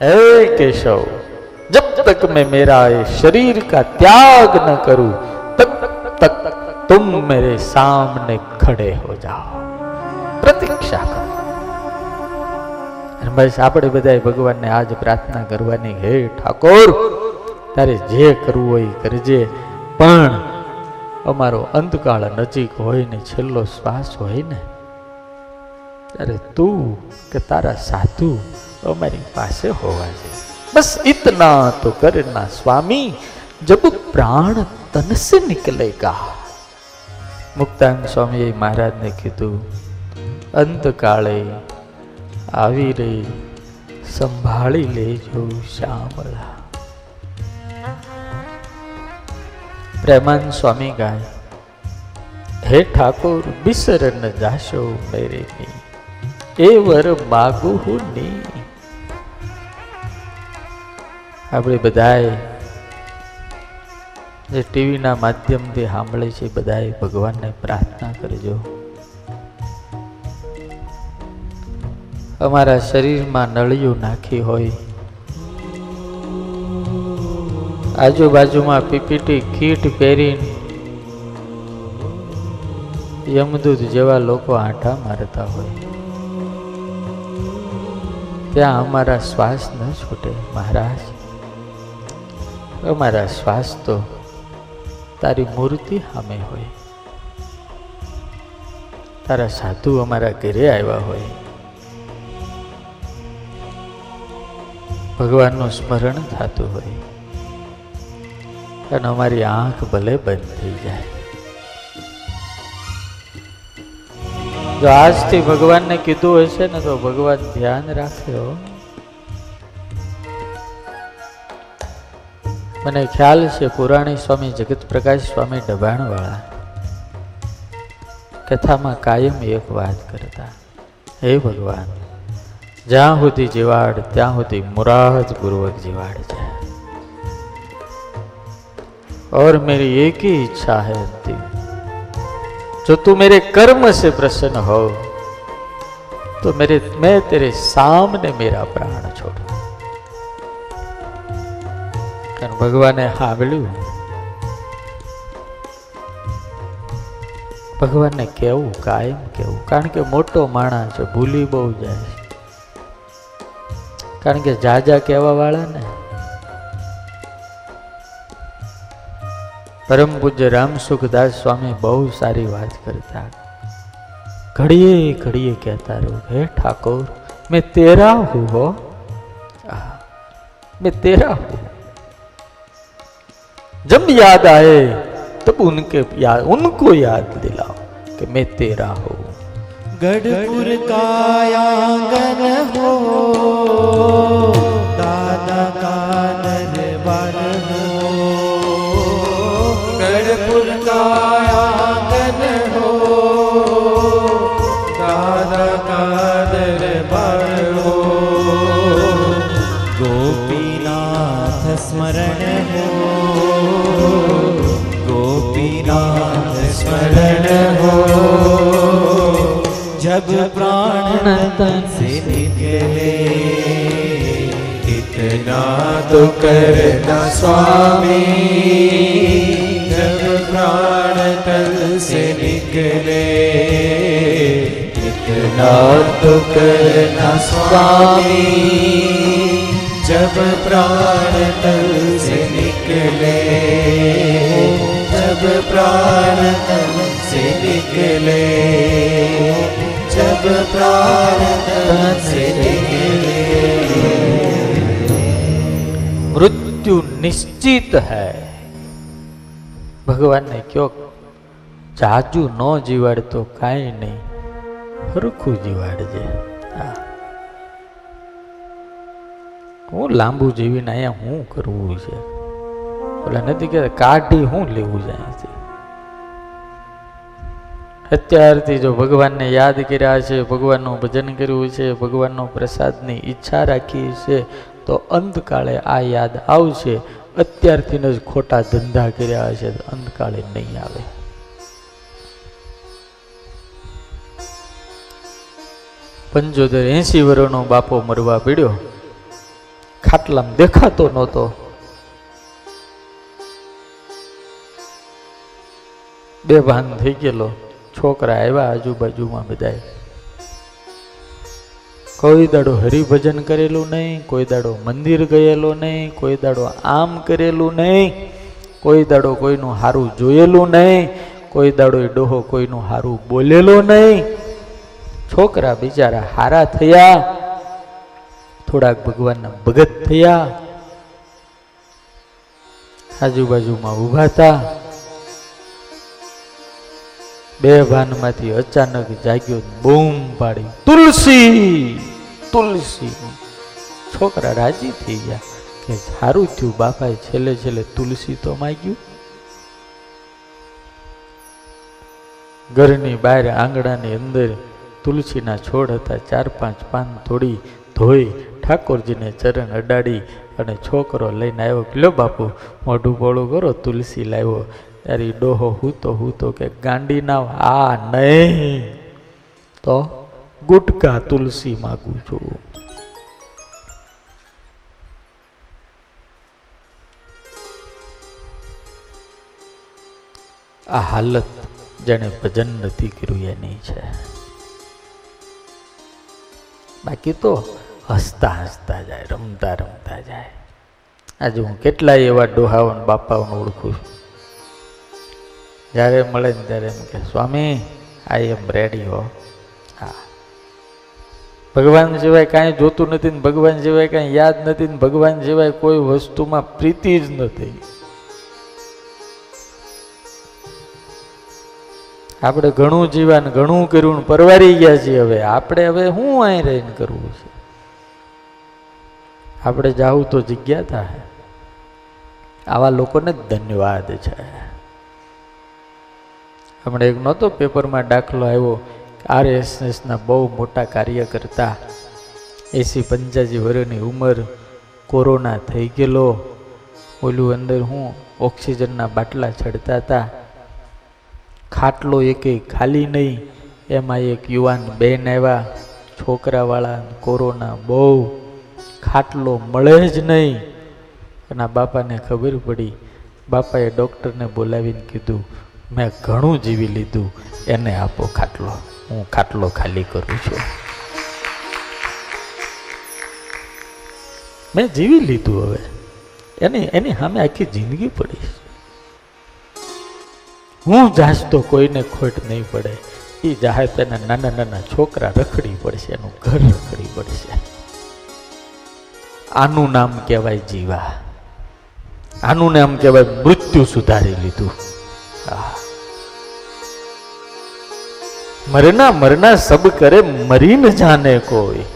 हे केशव जब तक मैं मेरा ये शरीर का त्याग न करूं तब तक तुम मेरे सामने खड़े हो जाओ પ્રતીક્ષા કરો અને બસ આપણે બધાએ ભગવાનને આજ પ્રાર્થના કરવાની હે ઠાકોર તારે જે કરવું હોય એ કરજે પણ અમારો અંતકાળ નજીક હોય ને છેલ્લો શ્વાસ હોય ને ત્યારે તું કે તારા સાધુ તો અમારી પાસે હોવા જોઈએ બસ ઇતના તો કરના સ્વામી, જબ પ્રાણ તન સે નિકલેગા. મુક્તાંગ સ્વામીએ મહારાજને કીધું, અંતકાળે આવી રે સંભાળી લેજો શ્યામળા પ્રેમાન સ્વામી ગાય, હે ઠાકોર બિસર ન જાશો મેરેની એ વર માગું હું ની આપણે બધાએ જે ટીવીના માધ્યમથી સાંભળે છે, બધાએ ભગવાનને પ્રાર્થના કરજો. અમારા શરીરમાં નળિયું નાખી હોય, આજુબાજુમાં પીપીટી કીટ પહેરીને યમદૂત જેવા લોકો આંટા મારતા હોય. ત્યાં અમારા શ્વાસ ન છૂટે, મહારાજ. અમારા શ્વાસ તો તારી મૂર્તિ સામે હોય. તારા સાધુ અમારા ઘરે આવ્યા હોય. ભગવાનનું સ્મરણ થતું હોય. અને અમારી આંખ ભલે બંધ થઈ જાય. જો આજથી ભગવાનને કીધું હશે ને તો ભગવાન ધ્યાન રાખ્યો મને ખ્યાલ છે પુરાણી સ્વામી જગત પ્રકાશ સ્વામી ડબાણવાળા કથામાં કાયમ એક વાત કરતા હે ભગવાન જ્યાં સુધી જીવાડ ત્યાં સુધી મુરાદ પૂર્વક જીવાડ છે और मेरी एक ही इच्छा है अंतिम जो तू मेरे कर्म से प्रसन्न हो तो मेरे मैं तेरे सामने मेरा प्राण छोड़ू પણ ભગવાને સાંભળ્યું ભગવાનને કેવું, કાયમ કેવું? કારણ કે મોટો માણસ છે, ભૂલી બહુ જાય કારણ કે જાજા કહેવા વાળા ને પરમ પૂજ્ય રામસુખદાસ સ્વામી બહુ સારી વાત કરતા. ઘડીએ ઘડીએ કહેતા રહું, હે ઠાકોર, મેં તેરા હું હો. મેં તેરા હું जब याद आए, तब उनके याद, उनको याद दिलाओ कि मैं तेरा हूँ। गढ़पुर का आँगन हो, दादा का दरबार हो। गढ़पुर का आँगन हो, दादा का दरबार हो। गोपीनाथ स्मरण जब प्राण तन से निकले इतना तो करना स्वामी जब प्राण तन से निकले इतना तो करना स्वामी जब प्राण तन से निकले जब प्राण तन મૃત્યુ નિશ્ચિત હૈ. ભગવાનને કયો, જાજુ ન જીવાડ તો કાંઈ નહીં, હરખું જીવાડજે. હું લાંબુ જીવીને અહીંયા હું કરવું છે? ઓલા નથી કે કાઢી હું લેવું જાય અત્યારથી જો ભગવાનને યાદ કર્યા છે, ભગવાનનું ભજન કર્યું છે, ભગવાનનો પ્રસાદની ઈચ્છા રાખી છે, તો અંતકાળે આ યાદ આવશે. અત્યારથી જ ખોટા ધંધા કર્યા તો અંતકાળે નહીં આવે. પંચોતેર એસી વર્ષનો બાપો મરવા પીડ્યો. ખાટલામાં દેખાતો નહોતો. બે ભાન થઈ ગયેલો. છોકરા આવ્યા આજુબાજુમાં બધાય. કોઈ દાડો હરિભજન કરેલું નહીં, કોઈ દાડો મંદિર ગયેલો નહીં, કોઈ દાડો આમ કરેલું નહીં, કોઈ દાડો કોઈનું હારું જોયેલું નહીં, કોઈ દાડો એ ડોહો કોઈનું હારું બોલેલો નહીં. છોકરા બિચારા હારા થયા, થોડાક ભગવાનના ભગત થયા, આજુબાજુમાં ઊભા હતા. બે ભાનમાંથી અચાનક જાગ્યો બૂમ પાડી. તુલસી! તુલસી. છોકરા રાજી થઈ ગયા કે સારું થયું બાપાએ છેલ્લે છેલ્લે તુલસી તો માગ્યું. ઘરની બહાર આંગણાની અંદર તુલસીના છોડ હતા ચાર પાંચ પાન તોડી ધોઈ ઠાકોરજીને ચરણ અડાડી અને છોકરો લઈને આવ્યો લો બાપુ મોઢું પોળું કરો તુલસી લાવ્યો. ત્યારે ડોહો હૂતો હૂતો કે ગાંડી ના આ નહીં તો ગુટકા તુલસી માગું છું. આ હાલત જેને ભજન નથી કર્યું એની છે. બાકી તો હસતા હસતા જાય, રમતા રમતા જાય. આજે હું કેટલાય એવા ડોહાઓને બાપાઓને ઓળખું છું. જ્યારે મળે ને ત્યારે એમ કે, સ્વામી આઈ એમ રેડી હો. હા. ભગવાન સિવાય કાંઈ જોતું નથી ને ભગવાન સિવાય કાંઈ યાદ નથી ને ભગવાન સિવાય કોઈ વસ્તુમાં પ્રીતિ જ નથી. આપણે ઘણું જીવન ઘણું કર્યું પરવારી ગયા છીએ હવે. આપણે હવે શું અહીં રહીને કરવું છે? આપણે જાવું તો જગ્યા થાય આવા લોકોને જ ધન્યવાદ છે. હમણાં એક નહોતો પેપરમાં દાખલો આવ્યો આરએસએસના બહુ મોટા કાર્યકર્તા એસી પંચ્યાસી વર્ષની ઉંમર, કોરોના થઈ ગયેલો, ઓલું અંદર હું ઓક્સિજનના બાટલા ચડતા હતા, ખાટલો એકે ખાલી નહીં, એમાં એક યુવાન બેન આવ્યા, છોકરાવાળા કોરોના બહુ, ખાટલો મળે જ નહીં. એના બાપાને ખબર પડી. બાપાએ ડૉક્ટરને બોલાવીને કીધું મેં ઘણું જીવી લીધું, એને આપો ખાટલો. હું ખાટલો ખાલી કરું છું. મેં જીવી લીધું હવે. એની એની સામે આખી જિંદગી પડી હું જાશ તો કોઈને ખોટ નહીં પડે. એ જાહે તેના નાના નાના છોકરા રખડી પડશે, એનું ઘર રખડી પડશે. આનું નામ કહેવાય જીવા. આનું નામ કહેવાય મૃત્યુ સુધારી લીધું. મરના મરના સબ કરે મરી ન જાને કોઈ.